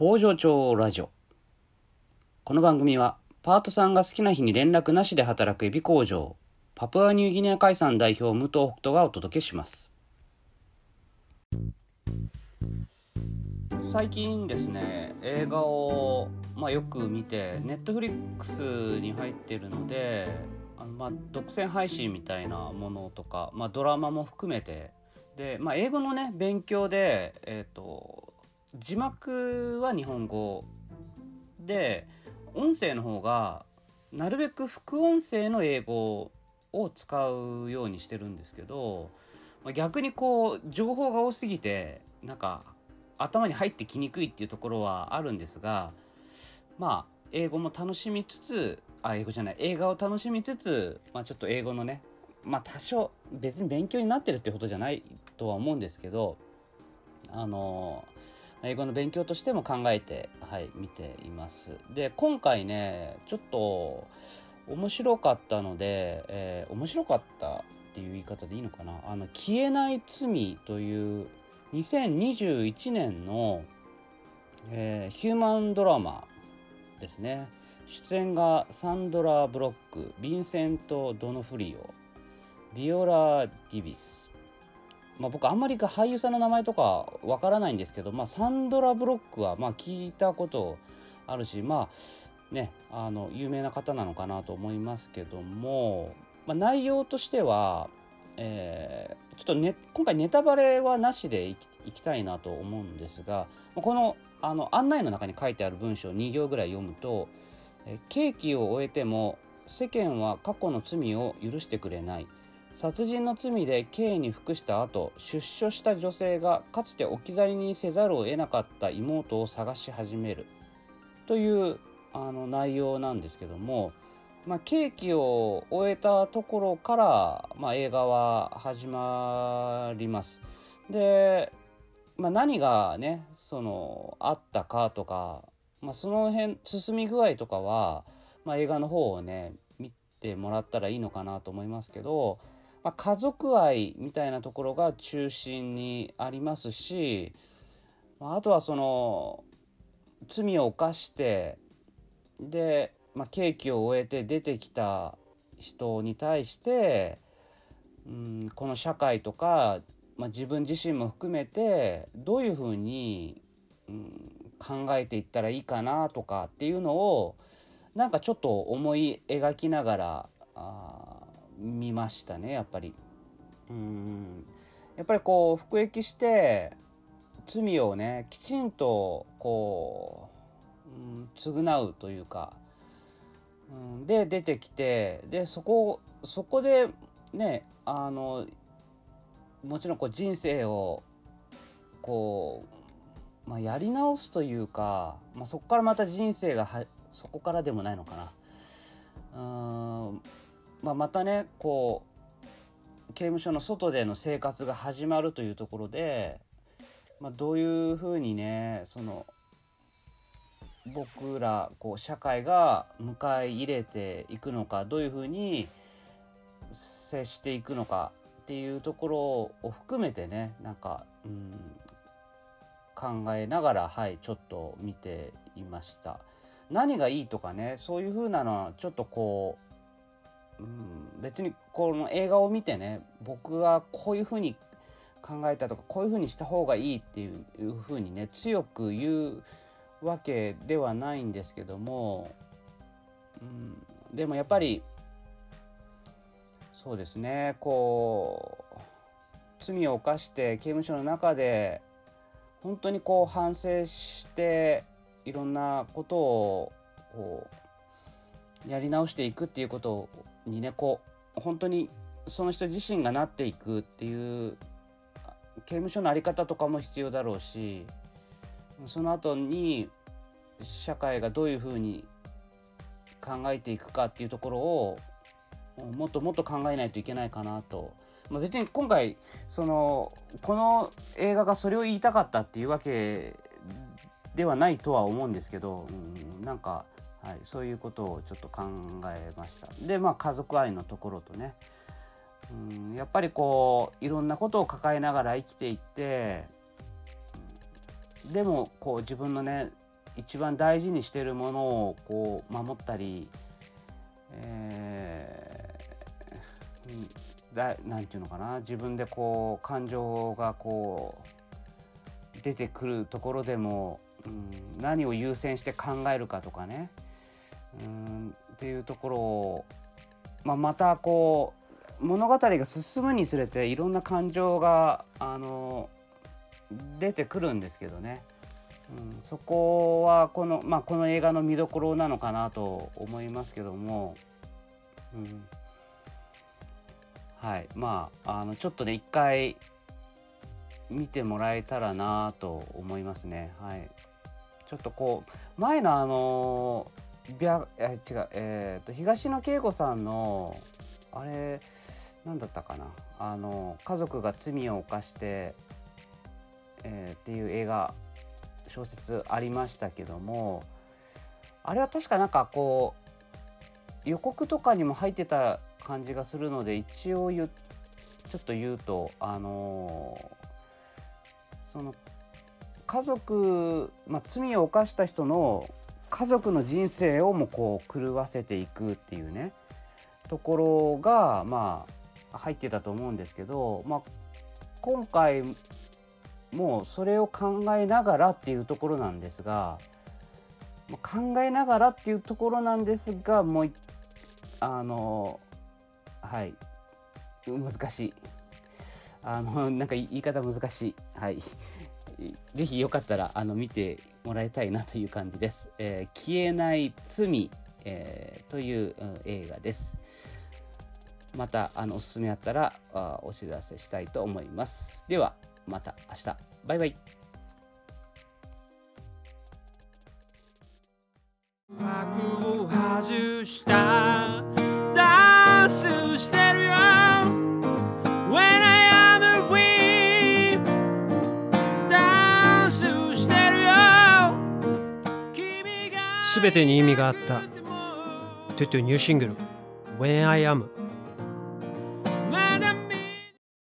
工場長ラジオ。この番組はパートさんが好きな日に連絡なしで働くエビ工場パプアニューギニア海産代表武藤北斗がお届けします。最近ですね映画を、まあ、よく見てネットフリックスに入ってるのであの、まあ、独占配信みたいなものとか、まあ、ドラマも含めて。で、まあ、英語のね勉強で、えーと、字幕は日本語で音声の方がなるべく副音声の英語を使うようにしてるんですけど逆にこう情報が多すぎてなんか頭に入ってきにくいっていうところはあるんですがまあ英語も楽しみつつあ英語じゃない映画を楽しみつつ、まあ、ちょっと英語のねまあ多少別に勉強になってるってことじゃないとは思うんですけどあの英語の勉強としても考えてはい見ています。で今回ねちょっと面白かったので、えー、面白かったっていう言い方でいいのかな？あの消えない罪という2021年の、えー、ヒューマンドラマですね。出演がサンドラ・ブロックヴィンセント・ドノフリオビオラ・ディビス、まあ、僕あんまり俳優さんの名前とかわからないんですけど、まあ、サンドラ・ブロックはまあ聞いたことあるしまあねあの有名な方なのかなと思いますけども、まあ、内容としては、えー、ちょっと、ね、今回ネタバレはなしでいきいきたいなと思うんですがこのあの案内の中に書いてある文章を2行ぐらい読むと「刑期を終えても世間は過去の罪を許してくれない」殺人の罪で刑に服した後出所した女性がかつて置き去りにせざるを得なかった妹を探し始めるというあの内容なんですけども、まあ、刑期を終えたところから、まあ、映画は始まります。で、まあ、何がねそのあったかとか、まあ、その辺進み具合とかは、まあ、映画の方をね見てもらったらいいのかなと思いますけどまあ、家族愛みたいなところが中心にありますしあとはその罪を犯してで、まあ、刑期を終えて出てきた人に対して、うん、この社会とか、まあ、自分自身も含めてどういうふうに、うん、考えていったらいいかなとかっていうのをなんかちょっと思い描きながら見ましたねやっぱり。うん。やっぱりこう服役して罪をねきちんとこう、うん、償うというか、うん、で出てきてでそこそこでねあのもちろんこう人生をこう、まあ、やり直すというか、まあ、そこからまた人生がはそこからでもないのかな。うんまあ、またねこう刑務所の外での生活が始まるというところで、まあ、どういうふうにねその僕らこう社会が迎え入れていくのかどういうふうに接していくのかっていうところを含めてねなんか、うん、考えながらはいちょっと見ていました。何がいいとかねそういうふうなのはちょっとこううん、別にこの映画を見てね僕がこういうふうに考えたとかこういうふうにした方がいいっていうふうにね強く言うわけではないんですけども、うん、でもやっぱりそうですねこう罪を犯して刑務所の中で本当にこう反省していろんなことをこうやり直していくっていうことをにねこう本当にその人自身がなっていくっていう刑務所の在り方とかも必要だろうしその後に社会がどういうふうに考えていくかっていうところをもっともっと考えないといけないかなと。まあ、別に今回そのこの映画がそれを言いたかったっていうわけではないとは思うんですけど、うん、なんかはい、そういうことをちょっと考えました。でまあ家族愛のところとね。うんやっぱりこういろんなことを抱えながら生きていってでもこう自分のね一番大事にしてるものをこう守ったり、えー、だなんていうのかな。自分でこう感情がこう出てくるところでも、うん、何を優先して考えるかとかね、うん、っていうところを、まあ、またこう物語が進むにつれていろんな感情があの出てくるんですけどね。うん、そこはこの,、まあ、この映画の見どころなのかなと思いますけども、うん、はいまああのちょっとね一回見てもらえたらなと思いますね。はい、ちょっとこう前のあのびゃえ違う、えーと、東野圭吾さんのあれ何だったかな。あの家族が罪を犯して、えー、っていう映画小説ありましたけどもあれは確かなんかこう予告とかにも入ってた感じがするので一応言ちょっと言うとあのー、その家族、まあ、罪を犯した人の家族の人生をもこう狂わせていくっていうねところがまあ入ってたと思うんですけど、まあ、今回もうそれを考えながらっていうところなんですが考えながらっていうところなんですがもうあのはい難しい。あのなんか言い方難しい。はい。ぜひよかったらあの見てもらいたいなという感じです。えー、消えない罪、えー、という、うん、映画です。またあのおすすめあったらあお知らせしたいと思います。ではまた明日バイバイ幕を外した全てに意味があった。トゥトゥニューシングル When I am